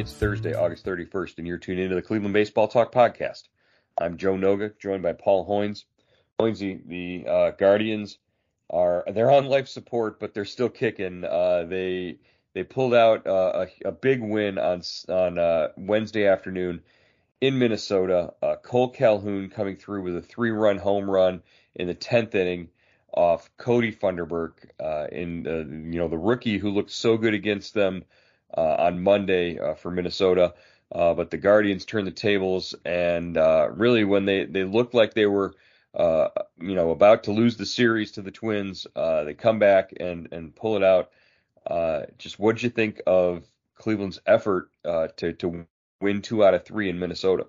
It's Thursday, August 31st, and you're tuned into the Cleveland Baseball Talk podcast. I'm Joe Noga, joined by Paul Hoynes. Hoynes, the, the uh, Guardians are they're on life support, but they're still kicking. Uh, they they pulled out uh, a, a, big win on on uh, Wednesday afternoon in Minnesota. Uh, Kole Calhoun coming through with a three-run home run in the tenth inning off Kody Funderburk uh, in you know the rookie who looked so good against them on Monday uh, for Minnesota. Uh, but the Guardians turned the tables, and really, when they, they looked like they were, you know, about to lose the series to the Twins, they come back and and pull it out. just what did you think of Cleveland's effort to to win two out of three in Minnesota?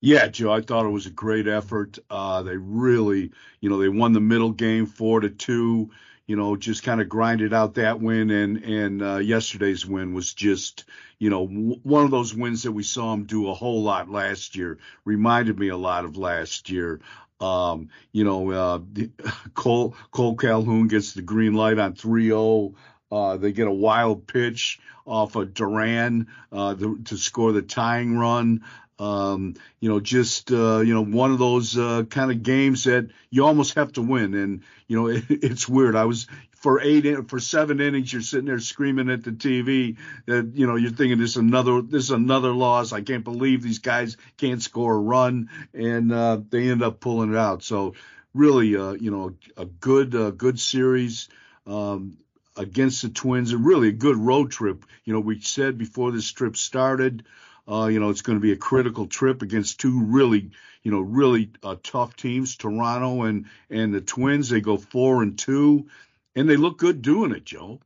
Yeah, Joe, I thought it was a great effort. Uh, they really, you know, they won the middle game four to two you know, just kind of grinded out that win, and and uh, yesterday's win was just, you know, w- one of those wins that we saw him do a whole lot last year. Reminded me a lot of last year. Um, you know, uh, Kole Kole Calhoun gets the green light on 3-0. Uh, they get a wild pitch off of Duran uh, to score the tying run. Um, you know, just uh, you know, one of those uh, kind of games that you almost have to win. And you know, it, it's weird. I was for eight for seven innings, you're sitting there screaming at the TV that you know you're thinking this is another this is another loss. I can't believe these guys can't score a run, and uh, they end up pulling it out. So really, uh, you know, a good uh, good series. Um, against the Twins, and really a good road trip. You know, we said before this trip started, uh, you know, it's going to be a critical trip against two really, you know, really uh, tough teams, Toronto and and the Twins. They go four and two, and they look good doing it, Joe.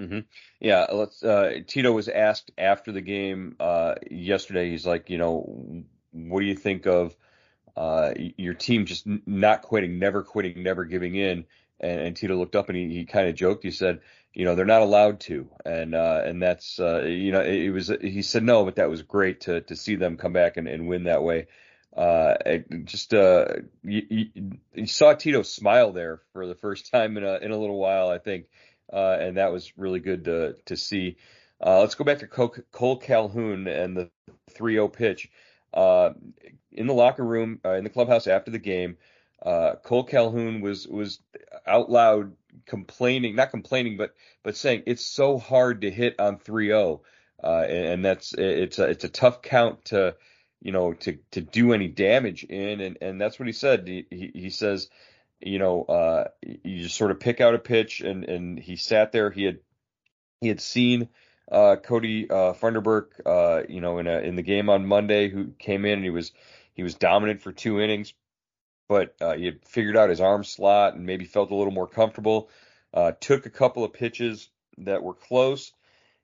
Mm-hmm. Yeah, let's. Uh, Tito was asked after the game uh, yesterday. He's like, you know, what do you think of uh, your team just not quitting, never quitting, never giving in? And, and Tito looked up and he, he kind of joked. He said, you know they're not allowed to. And uh and that's uh you know it, it, was he said no but that was great to to see them come back and, and win that way. Uh just uh you, you, saw Tito smile there for the first time in a in a little while I think. Uh and that was really good to to see. Uh let's go back to Kole, Calhoun and the 3-0 pitch. In the locker room in the clubhouse after the game Kole Calhoun was was out loud complaining, not complaining, but but saying it's so hard to hit on 3-0, uh, and, that's it's a it's a tough count to you know to to do any damage in, and and that's what he said. He he, he says, you know, uh, you just sort of pick out a pitch, and and he sat there. He had he had seen. Uh, Kody uh, Funderburk, uh, you know, in a, in the game on Monday, who came in and he was he was dominant for two innings, but uh, he figured out his arm slot and maybe felt a little more comfortable. Uh, took a couple of pitches that were close,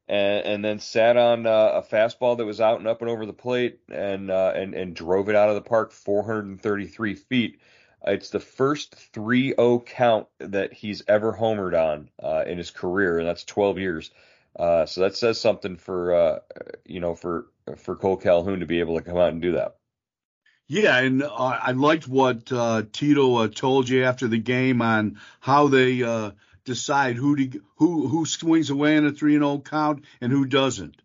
and, and then sat on uh, a fastball that was out and up and over the plate, and uh, and and drove it out of the park 433 feet. It's the first 3-0 count that he's ever homered on uh, in his career, and that's 12 years. Uh, so that says something for you know for for Kole Calhoun to be able to come out and do that. Yeah, and uh, I liked what uh, Tito uh, told you after the game on how they uh, decide who to, who who swings away in a three and zero oh count and who doesn't.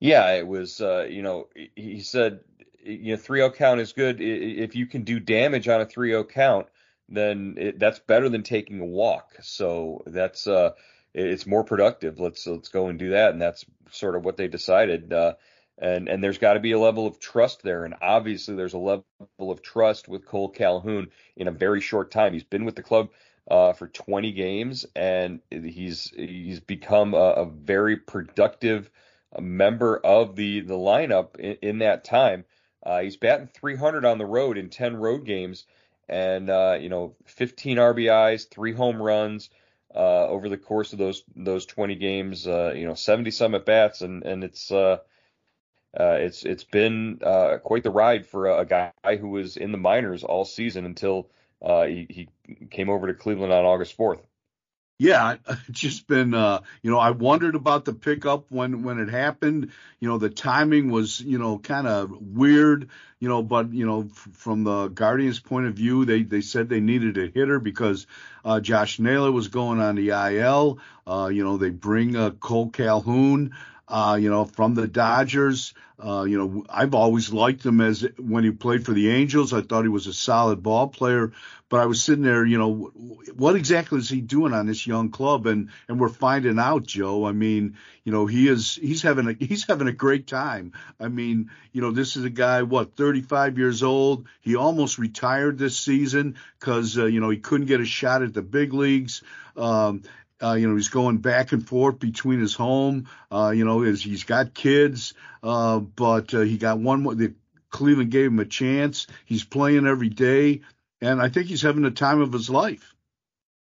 Yeah, it was. Uh, you know, he said, you know, 3-0 count is good if you can do damage on a 3-0 count. Then it, that's better than taking a walk. So that's uh, it's more productive. Let's let's go and do that. And that's sort of what they decided. Uh, and and there's got to be a level of trust there. And obviously, there's a level of trust with Kole Calhoun in a very short time. He's been with the club uh, for 20 games, and he's he's become a, a very productive member of the the lineup in, in that time. Uh, he's batting 300 on the road in 10 road games, and uh, you know 15 RBIs, three home runs uh, over the course of those those 20 games. Uh, you know 70 some at bats, and and it's uh, it's it's been uh, quite the ride for a, a, guy who was in the minors all season until uh, he, he came over to Cleveland on August 4th. Yeah, it's just been uh, you know I wondered about the pickup when when it happened. You know the timing was you know kind of weird. You know, but you know f- from the Guardians' point of view, they they said they needed a hitter because uh, Josh Naylor was going on the IL. Uh, you know they bring Kole Calhoun uh, you know, from the Dodgers. Uh, you know, I've always liked him as when he played for the Angels. I thought he was a solid ball player. But I was sitting there, you know, what exactly is he doing on this young club? And and we're finding out, Joe. I mean, you know, he is he's having a he's having a great time. I mean, you know, this is a guy what 35 years old. He almost retired this season because uh, you know he couldn't get a shot at the big leagues. Um, uh, you know, he's going back and forth between his home. Uh, you know, as he's got kids, uh, but uh, he got one more. The Cleveland gave him a chance. He's playing every day, and I think he's having the time of his life.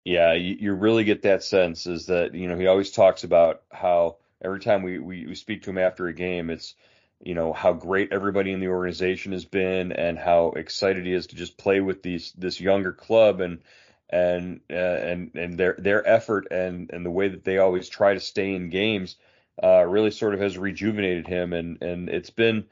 Yeah, you, you really get that sense. Is that you know he always talks about how every time we, we we speak to him after a game, it's you know how great everybody in the organization has been and how excited he is to just play with these this younger club and and uh, and and their their effort and and the way that they always try to stay in games uh, really sort of has rejuvenated him and and it's been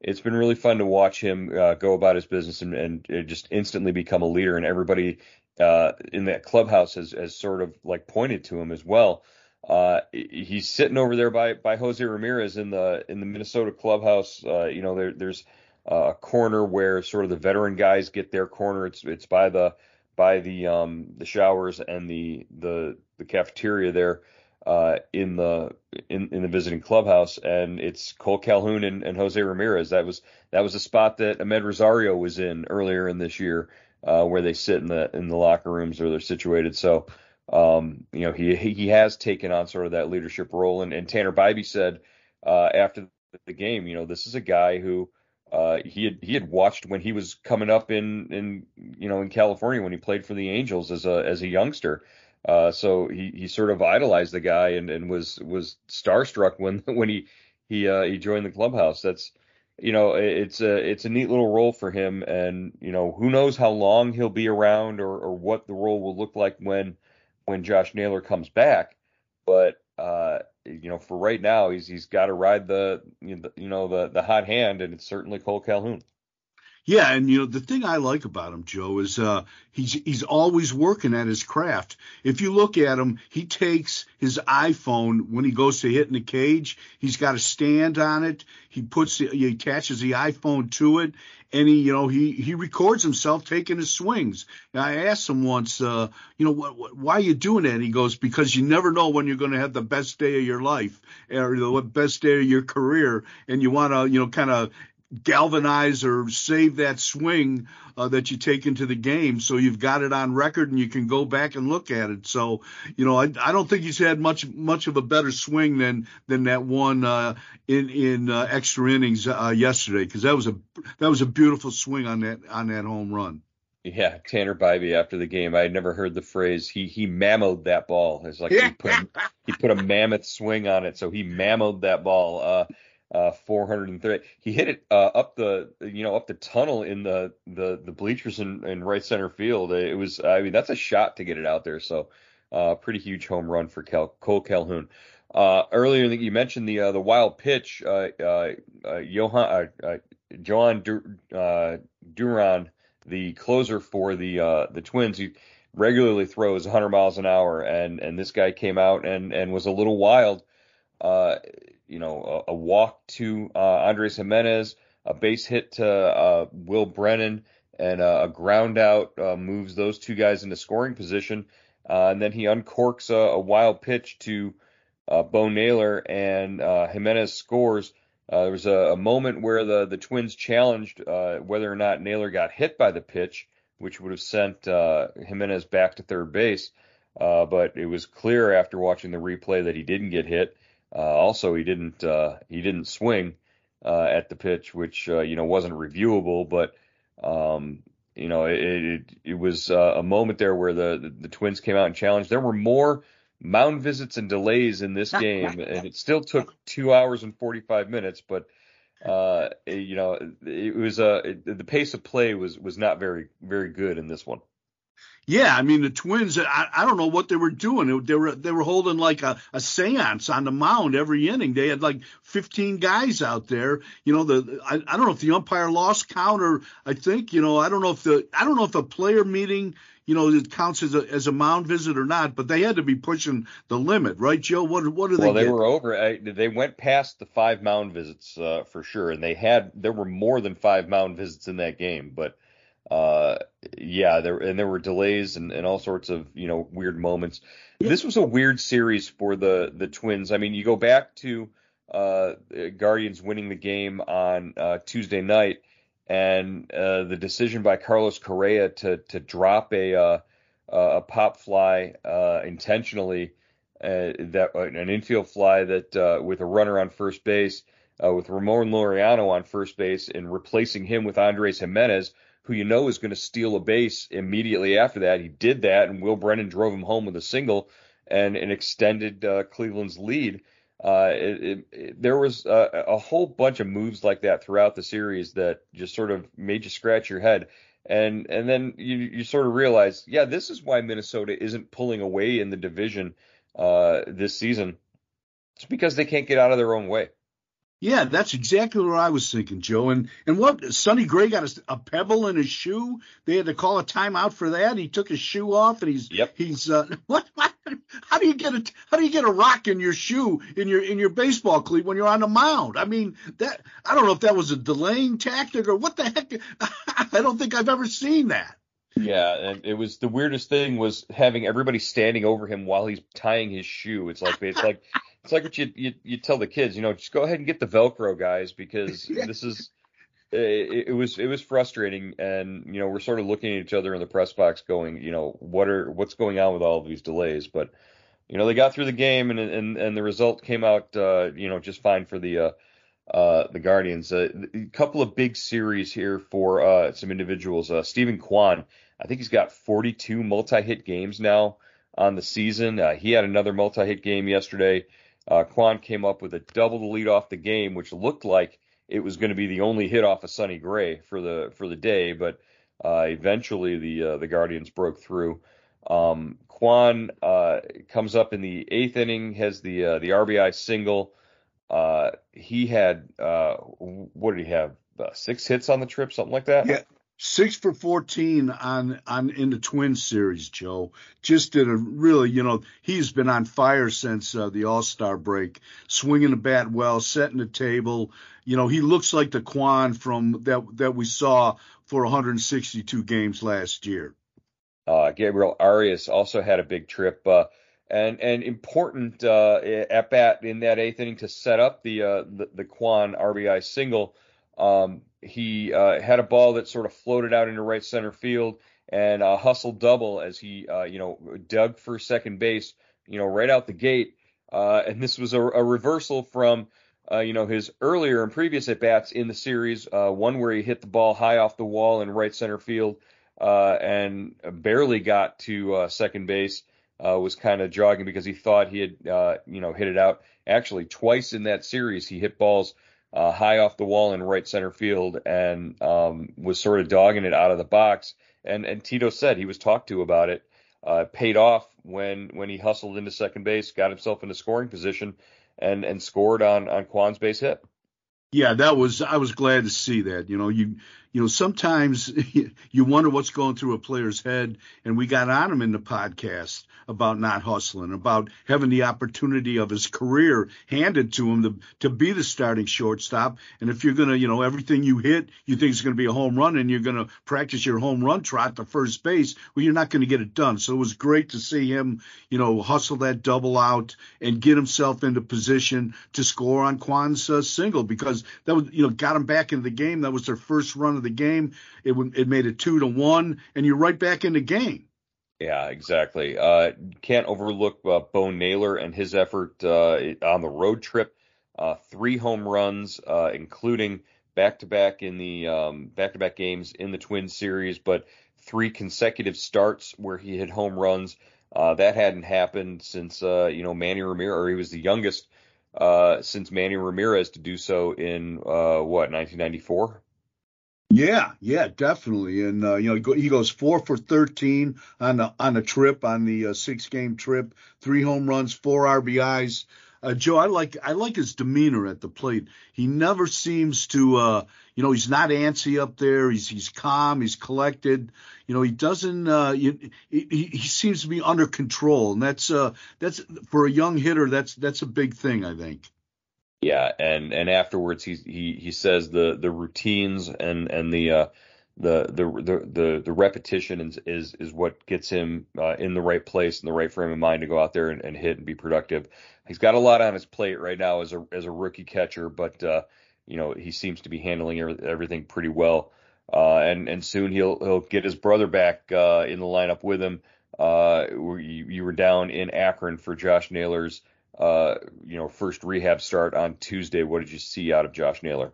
it's been really fun to watch him uh, go about his business and, and just instantly become a leader and everybody uh, in that clubhouse has, has sort of like pointed to him as well. Uh, he's sitting over there by by Jose Ramirez in the in the Minnesota clubhouse. Uh, you know, there, there's a corner where sort of the veteran guys get their corner. It's it's by the by the um, the showers and the the the cafeteria there uh, in the in, in the visiting clubhouse, and it's Kole Calhoun and, and Jose Ramirez. That was that was a spot that Amed Rosario was in earlier in this year, uh, where they sit in the in the locker rooms or they're situated. So um, you know he he has taken on sort of that leadership role, and, and Tanner Bibee said uh, after the game, you know, this is a guy who uh, he had he had watched when he was coming up in in you know in California when he played for the Angels as a as a youngster. Uh, so he he sort of idolized the guy and, and was was starstruck when when he he uh, he joined the clubhouse. That's you know it's a it's a neat little role for him, and you know who knows how long he'll be around or or what the role will look like when when Josh Naylor comes back. But uh, you know, for right now, he's he's got to ride the you know the the hot hand, and it's certainly Kole Calhoun. Yeah, and you know the thing I like about him, Joe, is uh, he's he's always working at his craft. If you look at him, he takes his iPhone when he goes to hit in the cage. He's got a stand on it. He puts he attaches the iPhone to it, and he you know he he records himself taking his swings. Now, I asked him once, uh, you know, what, what, why are you doing that? And he goes, because you never know when you're going to have the best day of your life or the best day of your career, and you want to you know kind of galvanize or save that swing uh, that you take into the game. So you've got it on record and you can go back and look at it. So, you know, I, I don't think he's had much, much of a better swing than, than that one, uh, in, in, uh, extra innings, uh, yesterday. Cause that was a, that was a beautiful swing on that, on that home run. Yeah, Tanner Bibee after the game. I had never heard the phrase he he mammoed that ball. It's like he put he put a mammoth swing on it, so he mammoed that ball. Uh, uh, 430. He hit it uh, up the you know up the tunnel in the the the bleachers in, in right center field. It was I mean that's a shot to get it out there. So uh, pretty huge home run for Cal- Kole Calhoun. Uh, earlier you mentioned the uh, the wild pitch. Uh, uh, uh, Jhoan uh, uh, Dur- uh, Duran, the closer for the uh, the Twins, he regularly throws 100 miles an hour, and and this guy came out and and was a little wild uh, you know, a, a walk to uh, Andres Gimenez, a base hit to uh, Will Brennan, and uh, a ground out uh, moves those two guys into scoring position. Uh, and then he uncorks a, a wild pitch to Bo Naylor, and Gimenez scores. There was a, a, moment where the, the Twins challenged whether or not Naylor got hit by the pitch, which would have sent Gimenez back to third base. But it was clear after watching the replay that he didn't get hit. Uh, also, he didn't uh, he didn't swing at the pitch, which you know wasn't reviewable. But um, you know it it, it was a moment there where the, the the Twins came out and challenged. There were more mound visits and delays in this game, and it still took two hours and 45 minutes. But uh, you know, it was uh, it, the pace of play was was not very very good in this one. Yeah, I mean the Twins. I, I don't know what they were doing. They were they were holding like a, a séance on the mound every inning. They had like 15 guys out there. You know the I, I don't know if the umpire lost count or I think you know I don't know if the I don't know if the player meeting you know, it counts as a as a mound visit or not, but they had to be pushing the limit, right, Joe? What what do they? Well, they get? were over. I, they went past the five mound visits uh, for sure, and they had there were more than five mound visits in that game, but uh, yeah, there and there were delays and, and all sorts of you know weird moments. This was a weird series for the the Twins. I mean, you go back to uh, Guardians winning the game on uh, Tuesday night and uh, the decision by Carlos Correa to to drop a uh, a pop fly uh, intentionally, uh, that an infield fly that uh, with a runner on first base, with Ramon Laureano on first base, and replacing him with Andres Gimenez, who you know is going to steal a base immediately after that. He did that, and Will Brennan drove him home with a single and, extended Cleveland's lead. Uh, it, it, it, there was a, a, whole bunch of moves like that throughout the series that just sort of made you scratch your head. And and then you you sort of realize, yeah, this is why Minnesota isn't pulling away in the division uh, this season. It's because they can't get out of their own way. Yeah, that's exactly what I was thinking, Joe. And and what Sonny Gray got a, a, pebble in his shoe. They had to call a timeout for that. He took his shoe off, and he's yep. he's uh, what, what? How do you get a how do you get a rock in your shoe in your in your baseball cleat when you're on the mound? I mean that I don't know if that was a delaying tactic or what the heck. I don't think I've ever seen that. Yeah, and it was the weirdest thing was having everybody standing over him while he's tying his shoe. It's like it's like it's like what you, you you tell the kids, you know, just go ahead and get the Velcro, guys, because this is it, it, was it was frustrating, and you know we're sort of looking at each other in the press box, going, you know, what are what's going on with all of these delays? But you know they got through the game, and and and the result came out, uh, you know, just fine for the. Uh, uh, the Guardians. Uh, a couple of big series here for uh, some individuals. Uh, Steven Kwan, I think he's got 42 multi-hit games now on the season. Uh, he had another multi-hit game yesterday. Uh, came up with a double to lead off the game, which looked like it was going to be the only hit off of Sonny Gray for the for the day, but uh, eventually the uh, the Guardians broke through. Um, Kwan uh, comes up in the eighth inning, has the uh, the RBI single. Uh, he had uh, what did he have? six hits on the trip, something like that. Yeah, six for 14 on on in the twin series joe. Just did a really you know he's been on fire since uh, the all-star break. Swinging the bat well setting the table. You know he looks like the Kwan from that that we saw for 162 games last year. Uh, gabriel arias also had a big trip uh, and and important uh, at bat in that eighth inning to set up the uh, the, the Kwan RBI single um, he uh, had a ball that sort of floated out into right center field and a hustle double as he, uh, you know, dug for second base, you know, right out the gate. Uh, and this was a, a reversal from, uh, you know, his earlier and previous at bats in the series. Uh, one where he hit the ball high off the wall in right center field uh, and barely got to second base. was kind of jogging because he thought he had, you know, hit it out. Actually, twice in that series, he hit balls uh, high off the wall in right center field and um, was sort of dogging it out of the box. And and Tito said he was talked to about it. Uh, paid off when when he hustled into second base, got himself into scoring position, and and scored on on Kwan's base hit. Yeah, that was I was glad to see that. You know, you you know, sometimes you wonder what's going through a player's head. And we got on him in the podcast about not hustling, about having the opportunity of his career handed to him to, to be the starting shortstop. And if you're going to, you know, everything you hit, you think it's going to be a home run and you're going to practice your home run trot to first base, well, you're not going to get it done. So it was great to see him, you know, hustle that double out and get himself into position to score on uh, single because that was, you know, got him back into the game. That was their first run of the game. It, it made it two to one and you're right back in the game. Yeah, exactly. Uh, can't overlook uh, Bo Naylor and his effort uh, on the road trip. Uh, three home runs, uh, including back-to-back in the um, back-to-back games in the Twin series, but three consecutive starts where he hit home runs. Uh, that hadn't happened since you know Manny Ramirez, or he was the youngest since Manny Ramirez to do so in what 1994. Yeah, yeah, definitely. And uh, you know, he goes four for thirteen on the on a trip on the uh, six game trip, three home runs, four RBIs. Uh, Joe, I like I like his demeanor at the plate. He never seems to, uh, you know, he's not antsy up there. He's he's calm. He's collected. You know, he doesn't. Uh, he, he seems to be under control, and that's uh that's for a young hitter. That's that's a big thing, I think. Yeah, and and afterwards he he he says the the routines and and the uh, the the the the, repetition is, is is what gets him uh, in the right place in the right frame of mind to go out there and, and hit and be productive. He's got a lot on his plate right now as a as a rookie catcher, but uh, you know he seems to be handling everything pretty well. Uh, and and soon he'll he'll get his brother back uh, in the lineup with him. Uh, you, you were down in Akron for Josh Naylor's uh, you know, first rehab start on Tuesday. What did you see out of Josh Naylor?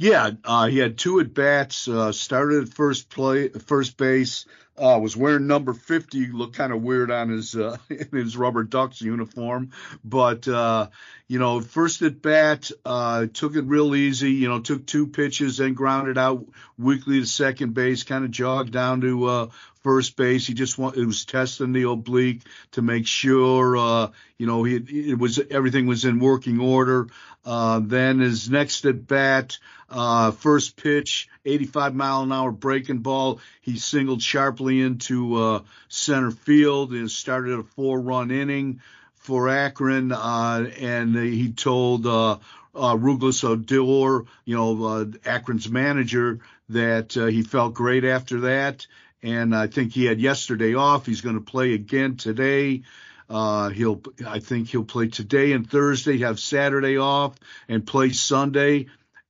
Yeah, uh, he had two at bats. Uh, started at first play, first base. Uh, was wearing number 50. Looked kind of weird on his uh, in his rubber ducks uniform, but uh, you know, first at bat, uh, took it real easy. You know, took two pitches, then grounded out weakly to second base. Kind of jogged down to uh, first base. He just want, it was testing the oblique to make sure, uh, you know, he, it was everything was in working order. Uh, then his next at bat, uh, first pitch, 85 mile an hour breaking ball. He singled sharply into uh, center field and started a four run inning for Akron. Uh, and he told uh, uh, Rouglas Odor, you know, uh, Akron's manager, that uh, he felt great after that and I think he had yesterday off. He's going to play again today. Uh, he'll, I think he'll play today and Thursday, have Saturday off, and play Sunday,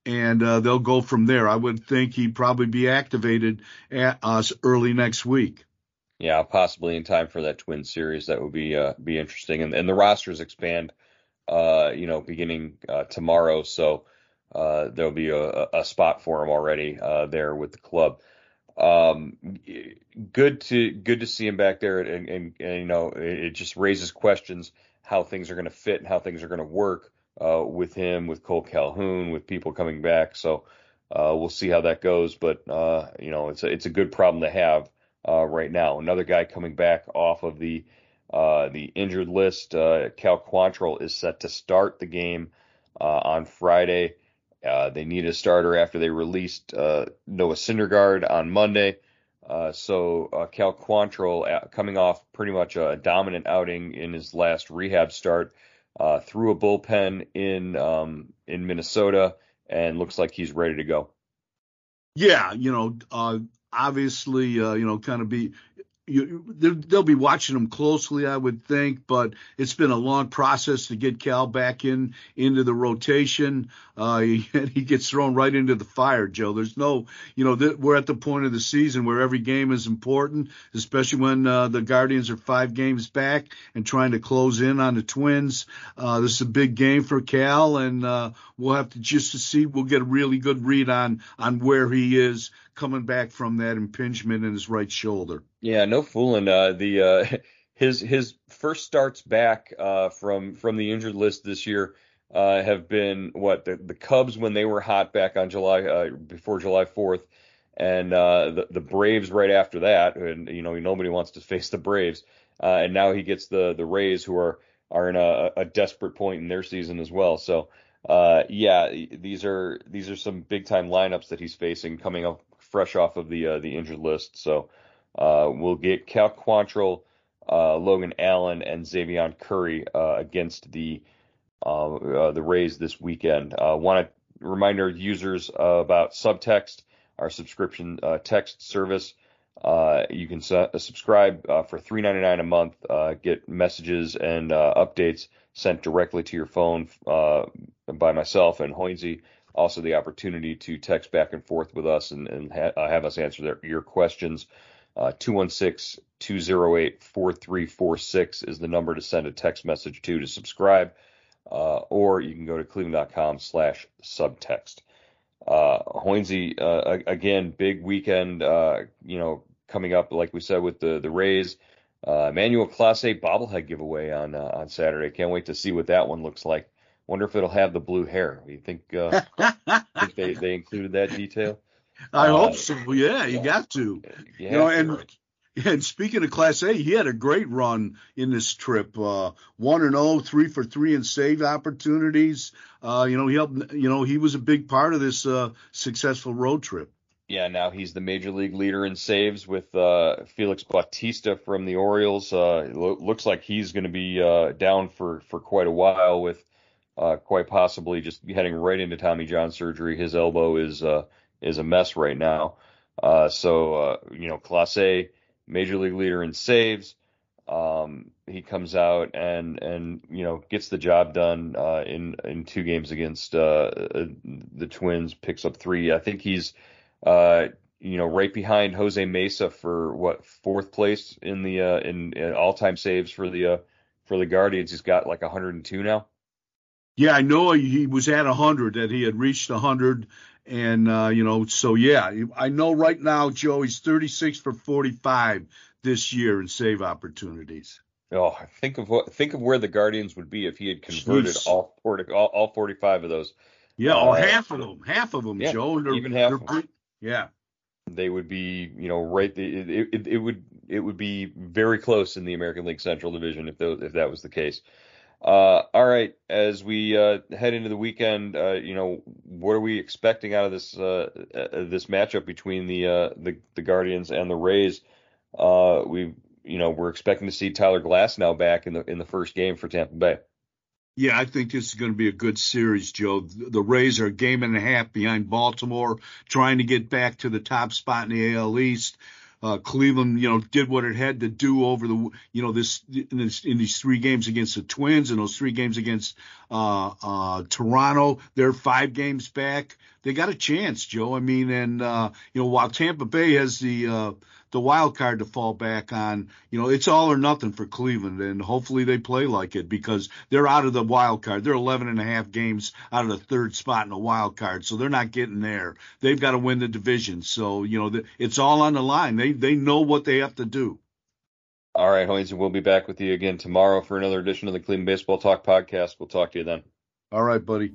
and uh, they'll go from there. I would think he'd probably be activated at us early next week. Yeah, possibly in time for that twin series. That would be uh, be interesting, and, and the rosters expand, uh, you know, beginning uh, tomorrow. So uh, there'll be a, a spot for him already there with the club um, good to good to see him back there, and, and, and you know it, just raises questions how things are going to fit and how things are going to work uh, with him, with Kole Calhoun, with people coming back. So uh, we'll see how that goes, but uh, you know it's a it's a good problem to have uh, right now. Another guy coming back off of the uh, the injured list, uh, Cal Quantrill is set to start the game on Friday. Uh, they need a starter after they released uh, Noah Syndergaard on Monday. Uh, so uh, Cal Quantrill, uh, coming off pretty much a dominant outing in his last rehab start, threw a bullpen in um, in Minnesota and looks like he's ready to go. Yeah, you know, obviously, you know, kind of be you, they'll be watching him closely, I would think. But it's been a long process to get Cal back in into the rotation. Uh, he, he gets thrown right into the fire, Joe. There's no, you know, th- we're at the point of the season where every game is important, especially when uh, the Guardians are five games back and trying to close in on the Twins. Uh, this is a big game for Cal, and uh, we'll have to just to see. We'll get a really good read on on where he is coming back from that impingement in his right shoulder. Yeah, no fooling. Uh, the uh, his his first starts back uh, from from the injured list this year uh, have been what the, the Cubs when they were hot back on July uh, before July 4th, and uh, the the Braves right after that. And you know nobody wants to face the Braves, and now he gets the the Rays who are are in a, a desperate point in their season as well. So uh, yeah, these are these are some big time lineups that he's facing coming up fresh off of the uh, the injured list. So uh, we'll get Cal Quantrill, uh, Logan Allen, and Xzavion Curry uh, against the uh, the Rays this weekend. Want to remind our users about Subtext, our subscription text service. you can su- subscribe for $3.99 a month, get messages and updates sent directly to your phone by myself and Hoynesy. Also, the opportunity to text back and forth with us and, and ha- uh, have us answer their, your questions. Uh, 216 208 4346 is the number to send a text message to to subscribe. Uh, or you can go to cleveland.com slash subtext. Uh, Hoynesy, uh, again, big weekend, uh, you know, coming up, like we said, with the, the Rays. Uh, Clase bobblehead giveaway on uh, on Saturday. Can't wait to see what that one looks like. Wonder if it'll have the blue hair. You think, uh, think they, they included that detail? I uh, hope so. Yeah, you got to. You, you know, and and speaking of Clase, he had a great run in this trip. Uh, one and oh, three for three in save opportunities. Uh, you know, he helped. You know, he was a big part of this uh, successful road trip. Yeah, now he's the major league leader in saves with uh, Felix Bautista from the Orioles. Uh, lo- looks like he's going to be uh, down for, for quite a while with uh, quite possibly just heading right into Tommy John surgery. His elbow is uh, is a mess right now. Uh, so uh, you know, Clase, major league leader in saves. Um, he comes out and and you know gets the job done uh, in in two games against uh, the Twins. Picks up three. I think he's you know right behind Jose Mesa for what fourth place in the in, in all time saves for the for the Guardians. He's got like 102 now. Yeah, I know he was at 100, that he had reached 100. And, uh, you know, so yeah, I know right now, Joe, he's 36 for 45 this year in save opportunities. Oh, think of what think of where the Guardians would be if he had converted all 40, all, all 45 of those. Yeah, uh, or half of them, half of them, yeah, Joe. even half. Them. Yeah, they would be, you know, right. It, it, it, would it would be very close in the American League Central Division if those, if that was the case. Uh, all right, as we uh, head into the weekend, uh, you know, what are we expecting out of this uh, uh, this matchup between the, uh, the the Guardians and the Rays? we, you know, we're expecting to see Tyler Glasnow back in the in the first game for Tampa Bay. Yeah, I think this is going to be a good series, Joe. The Rays are a game and a half behind Baltimore, trying to get back to the top spot in the AL East. Uh, Cleveland, you know, did what it had to do over the, you know, this in, this, in these three games against the Twins and those three games against uh, uh, Toronto. They're five games back. They got a chance, Joe. I mean, and uh, you know, while Tampa Bay has the uh, the wild card to fall back on. You know, it's all or nothing for Cleveland, and hopefully they play like it because they're out of the wild card. They're 11 and a half games out of the third spot in the wild card, so they're not getting there. They've got to win the division. So you know, it's all on the line. They they know what they have to do. All right, Hoynes, we'll be back with you again tomorrow for another edition of the Cleveland Baseball Talk podcast. We'll talk to you then. All right, buddy.